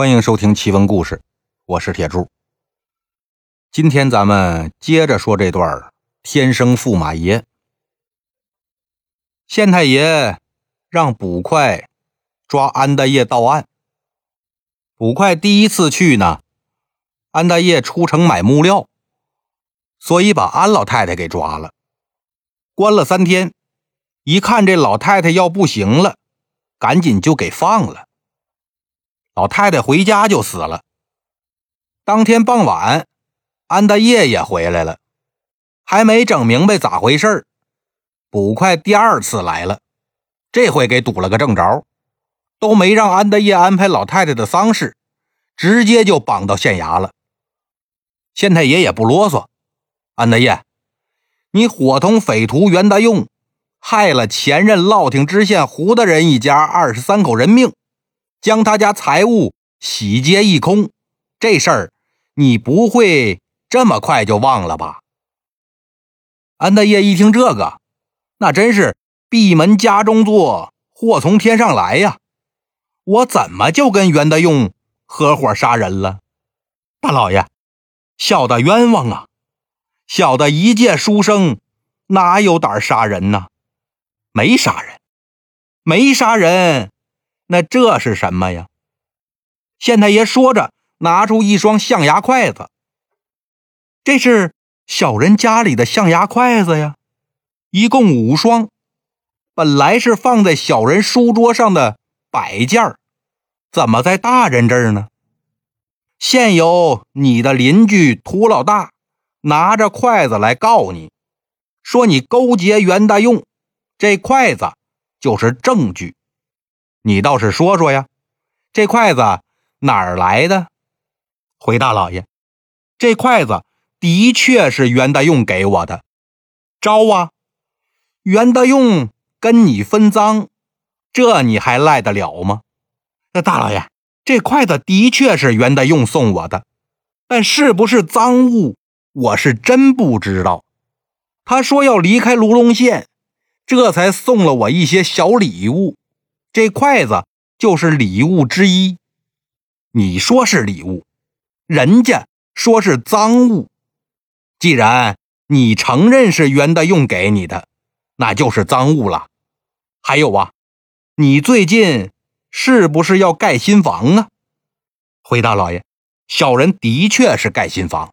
欢迎收听奇闻故事，我是铁柱。今天咱们接着说这段天生驸马爷。县太爷让捕快抓安大业到案。捕快第一次去呢，安大业出城买木料，所以把安老太太给抓了，关了三天。一看这老太太要不行了，赶紧就给放了。老太太回家就死了。当天傍晚，安大业也回来了，还没整明白咋回事捕快第二次来了，这回给堵了个正着，都没让安大业安排老太太的丧事，直接就绑到县衙了。县太爷也不啰嗦，安大业，你伙同匪徒袁大用，害了前任乐亭知县胡大人一家二十三口人命。将他家财物洗劫一空，这事儿你不会这么快就忘了吧？安大业一听这个，那真是闭门家中坐，祸从天上来呀！我怎么就跟袁德用合伙杀人了？大老爷，小的冤枉啊！小的一介书生，哪有胆杀人呢？没杀人，没杀人。那这是什么呀？县太爷说着，拿出一双象牙筷子。这是小人家里的象牙筷子呀，一共五双，本来是放在小人书桌上的摆件怎么在大人这儿呢？现有你的邻居涂老大拿着筷子来告你，说你勾结袁大用，这筷子就是证据。你倒是说说呀，这筷子哪儿来的？回大老爷，这筷子的确是袁大用给我的。招啊！袁大用跟你分赃，这你还赖得了吗？那大老爷，这筷子的确是袁大用送我的，但是不是赃物，我是真不知道。他说要离开卢龙县，这才送了我一些小礼物。这筷子就是礼物之一，你说是礼物，人家说是赃物。既然你承认是袁大用给你的，那就是赃物了。还有啊，你最近是不是要盖新房啊？回大老爷，小人的确是盖新房，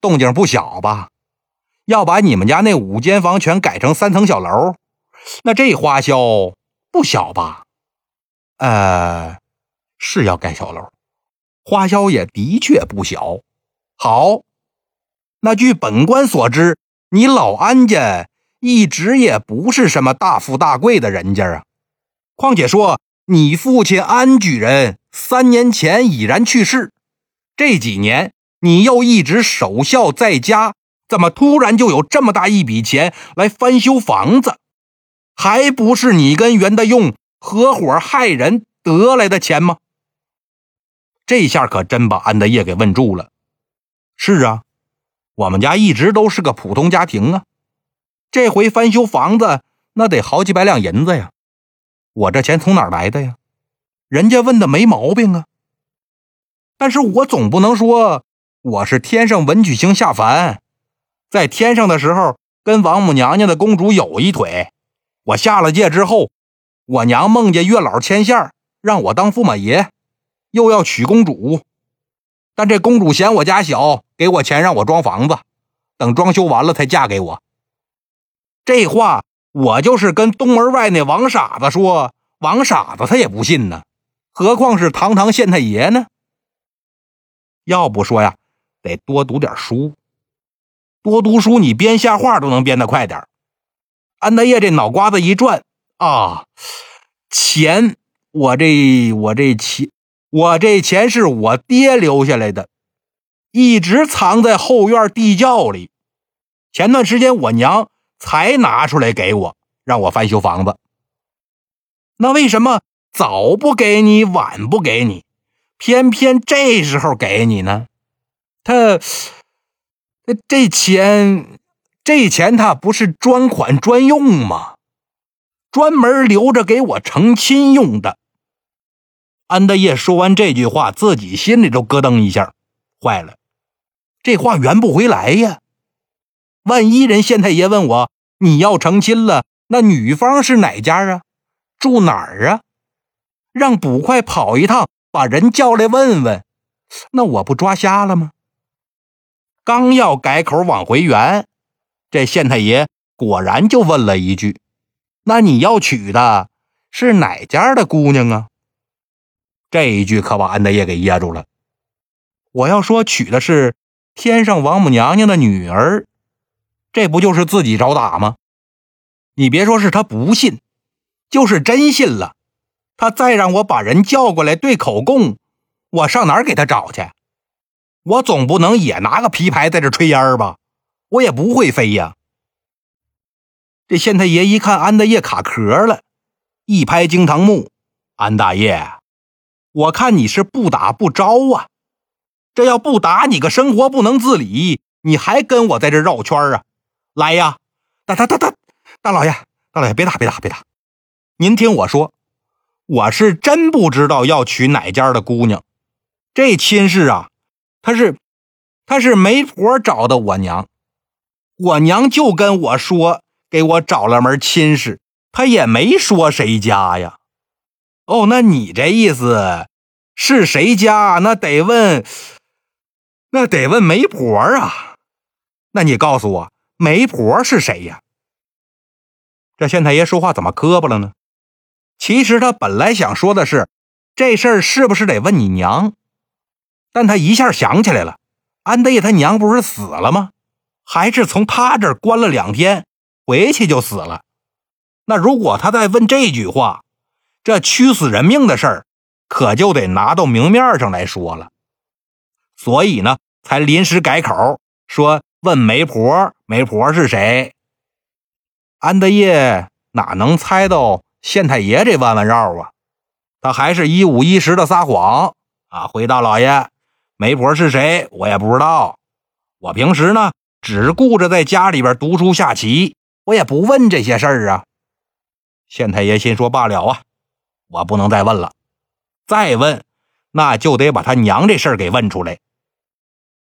动静不小吧？要把你们家那五间房全改成三层小楼，那这花销。不小吧？呃，是要盖小楼，花销也的确不小。好，那据本官所知，你老安家一直也不是什么大富大贵的人家啊。况且说你父亲安举人三年前已然去世，这几年你又一直守孝在家，怎么突然就有这么大一笔钱来翻修房子？还不是你跟袁大用合伙害人得来的钱吗？这下可真把安德业给问住了。是啊，我们家一直都是个普通家庭啊，这回翻修房子那得好几百两银子呀，我这钱从哪来的呀？人家问的没毛病啊，但是我总不能说我是天上文曲星下凡，在天上的时候跟王母娘娘的公主有一腿。我下了界之后，我娘梦见月老牵线让我当驸马爷，又要娶公主，但这公主嫌我家小，给我钱让我装房子，等装修完了才嫁给我。这话我就是跟东门外那王傻子说，王傻子他也不信呢，何况是堂堂县太爷呢？要不说呀，得多读点书，多读书，你编瞎话都能编得快点安大业这脑瓜子一转啊，钱，我这我这钱，我这钱是我爹留下来的，一直藏在后院地窖里。前段时间我娘才拿出来给我，让我翻修房子。那为什么早不给你，晚不给你，偏偏这时候给你呢？他，这钱。这钱他不是专款专用吗？专门留着给我成亲用的。安大爷说完这句话，自己心里都咯噔一下，坏了，这话圆不回来呀！万一人县太爷问我，你要成亲了，那女方是哪家啊？住哪儿啊？让捕快跑一趟，把人叫来问问，那我不抓瞎了吗？刚要改口往回圆，这县太爷果然就问了一句：“那你要娶的是哪家的姑娘啊？”这一句可把安大爷给噎住了。我要说娶的是天上王母娘娘的女儿，这不就是自己找打吗？你别说是他不信，就是真信了，他再让我把人叫过来对口供，我上哪儿给他找去？我总不能也拿个皮牌在这吹烟儿吧？我也不会飞呀。这县太爷一看安大爷卡壳了，一拍惊堂木：“安大爷。”我看你是不打不招啊！这要不打你个生活不能自理，你还跟我在这绕圈啊？来呀，大大大大大老爷，大老爷别打别打别打！您听我说，我是真不知道要娶哪家的姑娘。这亲事啊，他是他是媒婆找的我娘，我娘就跟我说给我找了门亲事，他也没说谁家呀。哦，那你这意思是谁家？那得问，那得问媒婆啊。那你告诉我，媒婆是谁呀？这县太爷说话怎么磕巴了呢？其实他本来想说的是，这事儿是不是得问你娘？但他一下想起来了，安大爷他娘不是死了吗？还是从他这儿关了两天，回去就死了。那如果他再问这句话？这屈死人命的事儿，可就得拿到明面上来说了。所以呢，才临时改口，说问媒婆，媒婆是谁？安德业哪能猜到县太爷这弯弯绕啊？他还是一五一十的撒谎啊！回大老爷，媒婆是谁？我也不知道。我平时呢，只顾着在家里边读书下棋，我也不问这些事儿啊。县太爷心说罢了啊。我不能再问了，再问那就得把他娘这事儿给问出来。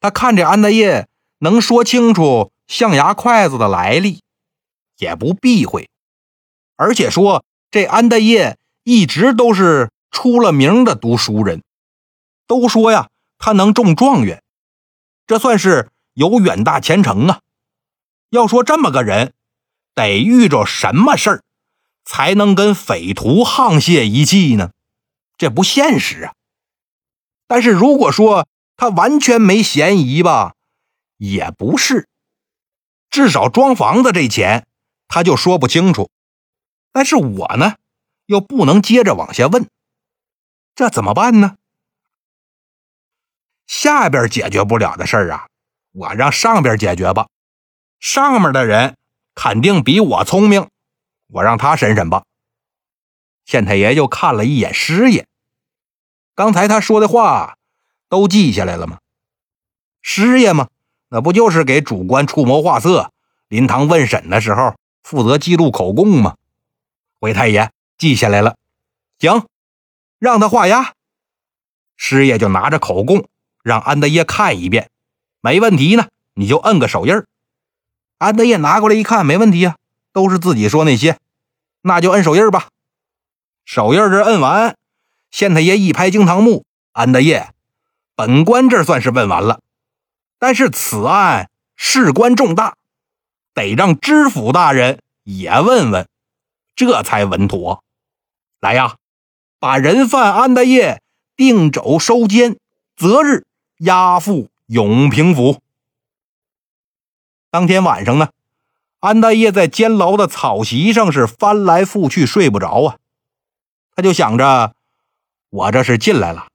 他看这安大爷能说清楚象牙筷子的来历，也不避讳，而且说这安大爷一直都是出了名的读书人，都说呀他能中状元，这算是有远大前程啊。要说这么个人，得遇着什么事儿？才能跟匪徒沆瀣一气呢？这不现实啊！但是如果说他完全没嫌疑吧，也不是。至少装房子这钱他就说不清楚。但是我呢，又不能接着往下问，这怎么办呢？下边解决不了的事儿啊，我让上边解决吧。上面的人肯定比我聪明。我让他审审吧。县太爷又看了一眼师爷，刚才他说的话都记下来了吗？师爷嘛，那不就是给主官出谋划策、临堂问审的时候负责记录口供吗？回太爷记下来了，行，让他画押。师爷就拿着口供让安德业看一遍，没问题呢，你就摁个手印安德业拿过来一看，没问题啊。都是自己说那些，那就摁手印吧。手印这摁完，县太爷一拍惊堂木：“安德业，本官这算是问完了，但是此案事关重大，得让知府大人也问问，这才稳妥。来呀，把人犯安德业定肘收监，择日押赴永平府。当天晚上呢。”安大业在监牢的草席上是翻来覆去睡不着啊，他就想着，我这是进来了，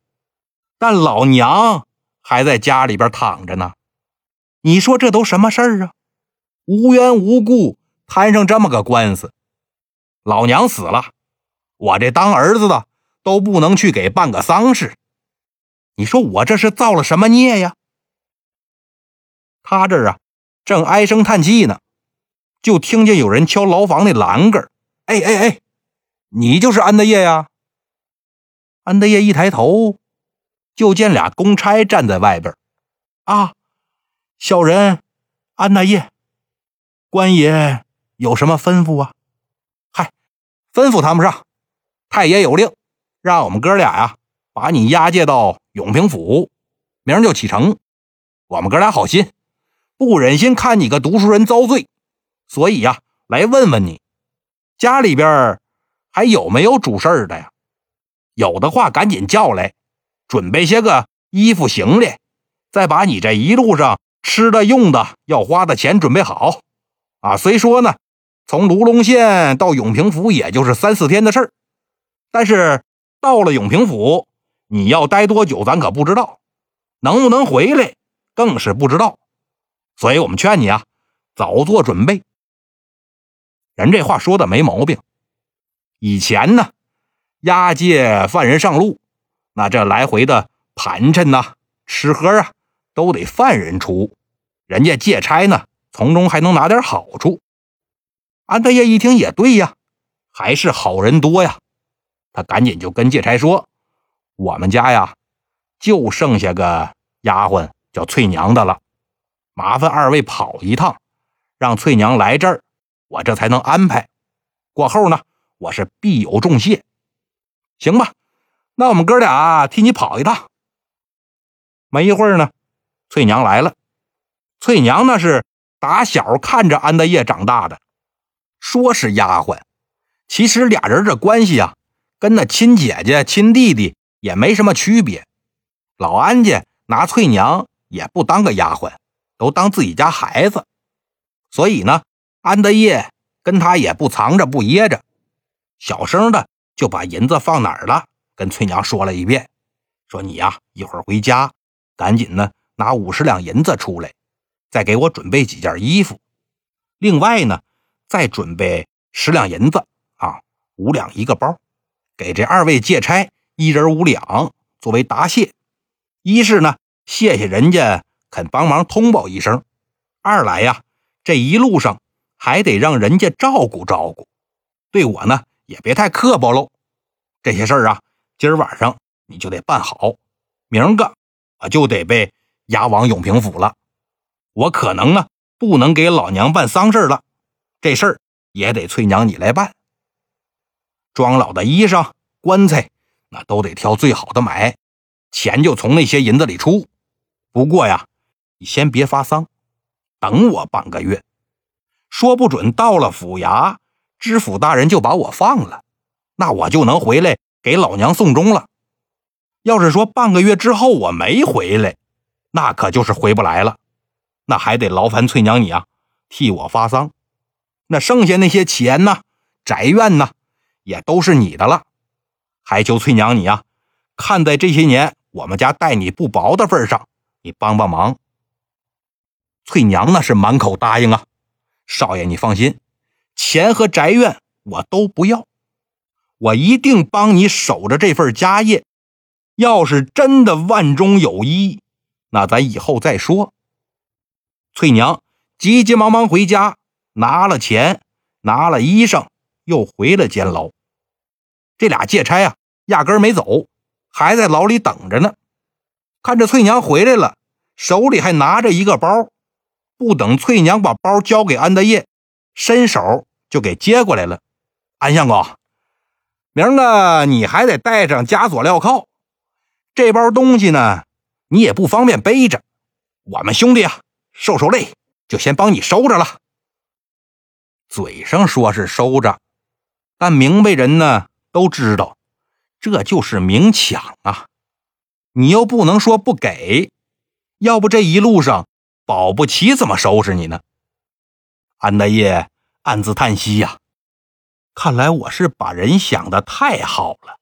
但老娘还在家里边躺着呢。你说这都什么事儿啊？无缘无故摊上这么个官司，老娘死了，我这当儿子的都不能去给办个丧事。你说我这是造了什么孽呀？他这儿啊，正唉声叹气呢。就听见有人敲牢房那栏杆哎哎哎，你就是安德业呀？安德业一抬头，就见俩公差站在外边。啊，小人安大业，官爷有什么吩咐啊？嗨，吩咐谈不上，太爷有令，让我们哥俩呀，把你押解到永平府，明儿就启程。我们哥俩好心，不忍心看你个读书人遭罪，所以呀，来问问你，家里边还有没有主事儿的呀？有的话，赶紧叫来，准备些个衣服行李，再把你这一路上吃的用的要花的钱准备好。啊，虽说呢，从卢龙县到永平府也就是三四天的事儿，但是到了永平府，你要待多久，咱可不知道，能不能回来，更是不知道。所以我们劝你啊，早做准备。人这话说的没毛病，以前呢。押解犯人上路，那这来回的盘缠呐、吃喝啊，都得犯人出。人家借差呢，从中还能拿点好处。安德业一听也对呀，还是好人多呀。他赶紧就跟借差说：“我们家呀，就剩下个丫鬟叫翠娘的了，麻烦二位跑一趟，让翠娘来这儿，我这才能安排。过后呢，我是必有重谢。”行吧，那我们哥俩替你跑一趟。没一会儿呢，翠娘来了。翠娘那是打小看着安德业长大的，说是丫鬟，其实俩人这关系啊，跟那亲姐姐、亲弟弟也没什么区别。老安家拿翠娘也不当个丫鬟，都当自己家孩子。所以呢，安德业跟他也不藏着不掖着，小声的。就把银子放哪儿了，跟翠娘说了一遍，说你呀一会儿回家，赶紧呢拿五十两银子出来，再给我准备几件衣服，另外呢再准备十两银子啊，五两一个包，给这二位借差一人五两作为答谢。一是呢谢谢人家肯帮忙通报一声，二来呀这一路上还得让人家照顾照顾，对我呢。也别太刻薄喽，这些事儿啊，今儿晚上你就得办好，明个我就得被押往永平府了。我可能呢不能给老娘办丧事了，这事儿也得翠娘你来办。庄老的衣裳、棺材那都得挑最好的买，钱就从那些银子里出。不过呀，先别发丧，等我半个月，说不准到了府衙。知府大人就把我放了，那我就能回来给老娘送终了。要是说半个月之后我没回来，那可就是回不来了。那还得劳烦翠娘你啊，替我发丧。那剩下那些钱呢，宅院呢，也都是你的了。还求翠娘你啊，看在这些年我们家待你不薄的份上，你帮帮忙。翠娘那是满口答应啊，少爷你放心。钱和宅院我都不要，我一定帮你守着这份家业。要是真的万中有一，那咱以后再说。翠娘急急忙忙回家，拿了钱，拿了衣裳，又回了监牢。这俩借差啊，压根没走，还在牢里等着呢。看着翠娘回来了，手里还拿着一个包，不等翠娘把包交给安德业。伸手就给接过来了，安相公，明儿个你还得带上枷锁镣铐，这包东西呢，你也不方便背着。我们兄弟啊，受受累，就先帮你收着了。嘴上说是收着，但明白人呢都知道，这就是明抢啊！你又不能说不给，要不这一路上保不齐怎么收拾你呢？安大爷暗自叹息呀，看来我是把人想的太好了。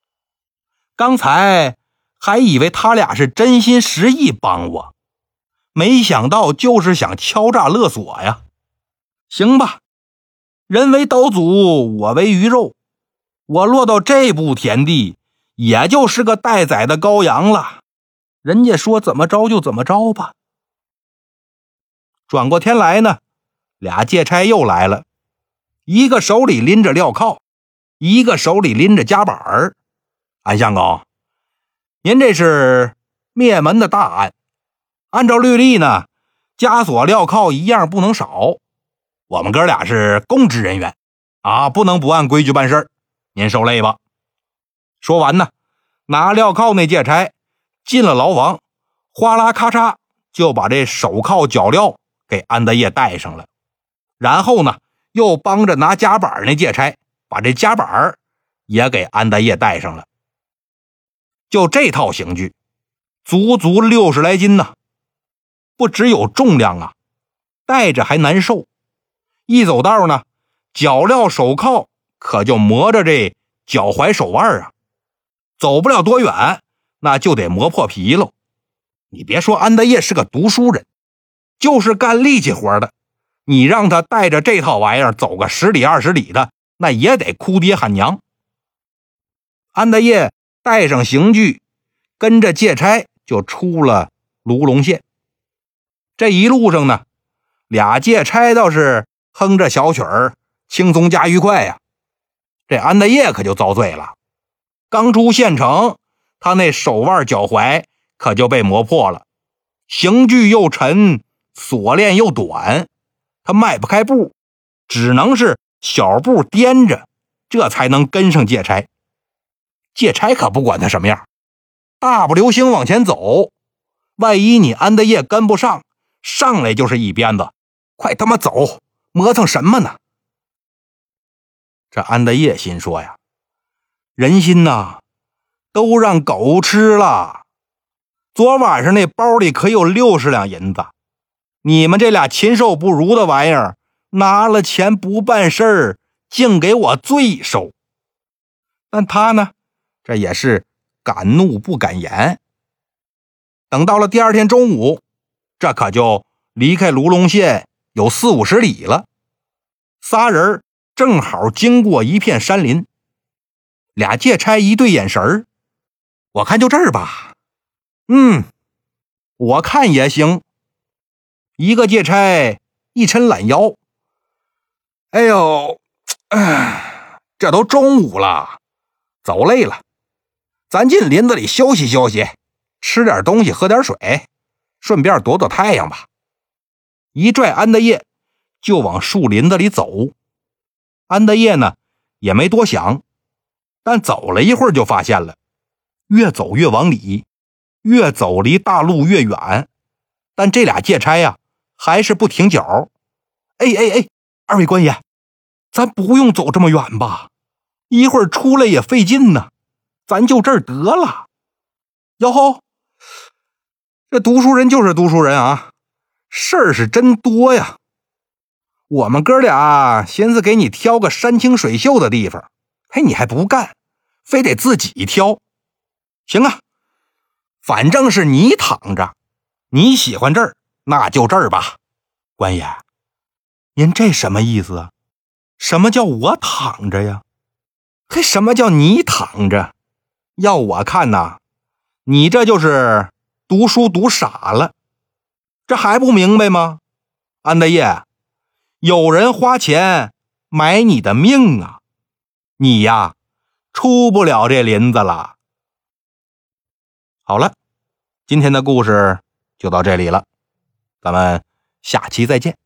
刚才还以为他俩是真心实意帮我，没想到就是想敲诈勒索呀。行吧，人为刀俎，我为鱼肉，我落到这步田地，也就是个待宰的羔羊了。人家说怎么着就怎么着吧。转过天来呢。俩借差又来了，一个手里拎着镣铐，一个手里拎着夹板儿。安相公，您这是灭门的大案，按照律例呢，枷锁镣铐一样不能少。我们哥俩是公职人员啊，不能不按规矩办事儿您受累吧。说完呢，拿镣铐那借差进了牢房，哗啦咔嚓就把这手铐脚镣给安德业戴上了，然后呢，又帮着拿夹板那借差把这夹板也给安德业戴上了。就这套刑具，足足六十来斤呢，不只有重量啊，戴着还难受。一走道呢，脚镣手铐可就磨着这脚踝手腕啊，走不了多远，那就得磨破皮喽。你别说安德业是个读书人，就是干力气活的，你让他带着这套玩意儿走个十里二十里的，那也得哭爹喊娘。安德业带上刑具，跟着借差就出了卢龙县。这一路上呢，俩借差倒是。哼着小曲儿，轻松加愉快呀。这安德业可就遭罪了。刚出县城，他那手腕、脚踝可就被磨破了。刑具又沉，锁链又短，他迈不开步，只能是小步颠着，这才能跟上借差。借差可不管他什么样，大步流星往前走。万一你安德业跟不上，上来就是一鞭子，快他妈走！磨蹭什么呢？这安德业心说呀：“人心呐，都让狗吃了。昨晚上那包里可有六十两银子，你们这俩禽兽不如的玩意儿，拿了钱不办事儿，净给我罪受。”但他呢，这也是敢怒不敢言。等到了第二天中午，这可就离开卢龙县。有四五十里了，仨人正好经过一片山林，俩借差一对眼神我看就这儿吧。嗯，我看也行。一个借差一抻懒腰，哎呦，这都中午了，走累了，咱进林子里休息休息，吃点东西，喝点水，顺便躲躲太阳吧。一拽安德业就往树林子里走，安德业呢也没多想，但走了一会儿就发现了，越走越往里，越走离大路越远，但这俩借差呀还是不停脚。哎哎哎，二位官爷，咱不用走这么远吧？一会儿出来也费劲呢，咱就这儿得了。哟吼，这读书人就是读书人啊！事儿是真多呀！我们哥俩寻思给你挑个山清水秀的地方，嘿，你还不干，非得自己挑。行啊，反正是你躺着，你喜欢这儿，那就这儿吧。官爷，您这什么意思啊？什么叫我躺着呀？嘿，什么叫你躺着？要我看呐，你这就是读书读傻了。这还不明白吗，安德业？有人花钱买你的命啊！你呀，出不了这林子了。好了，今天的故事就到这里了，咱们下期再见。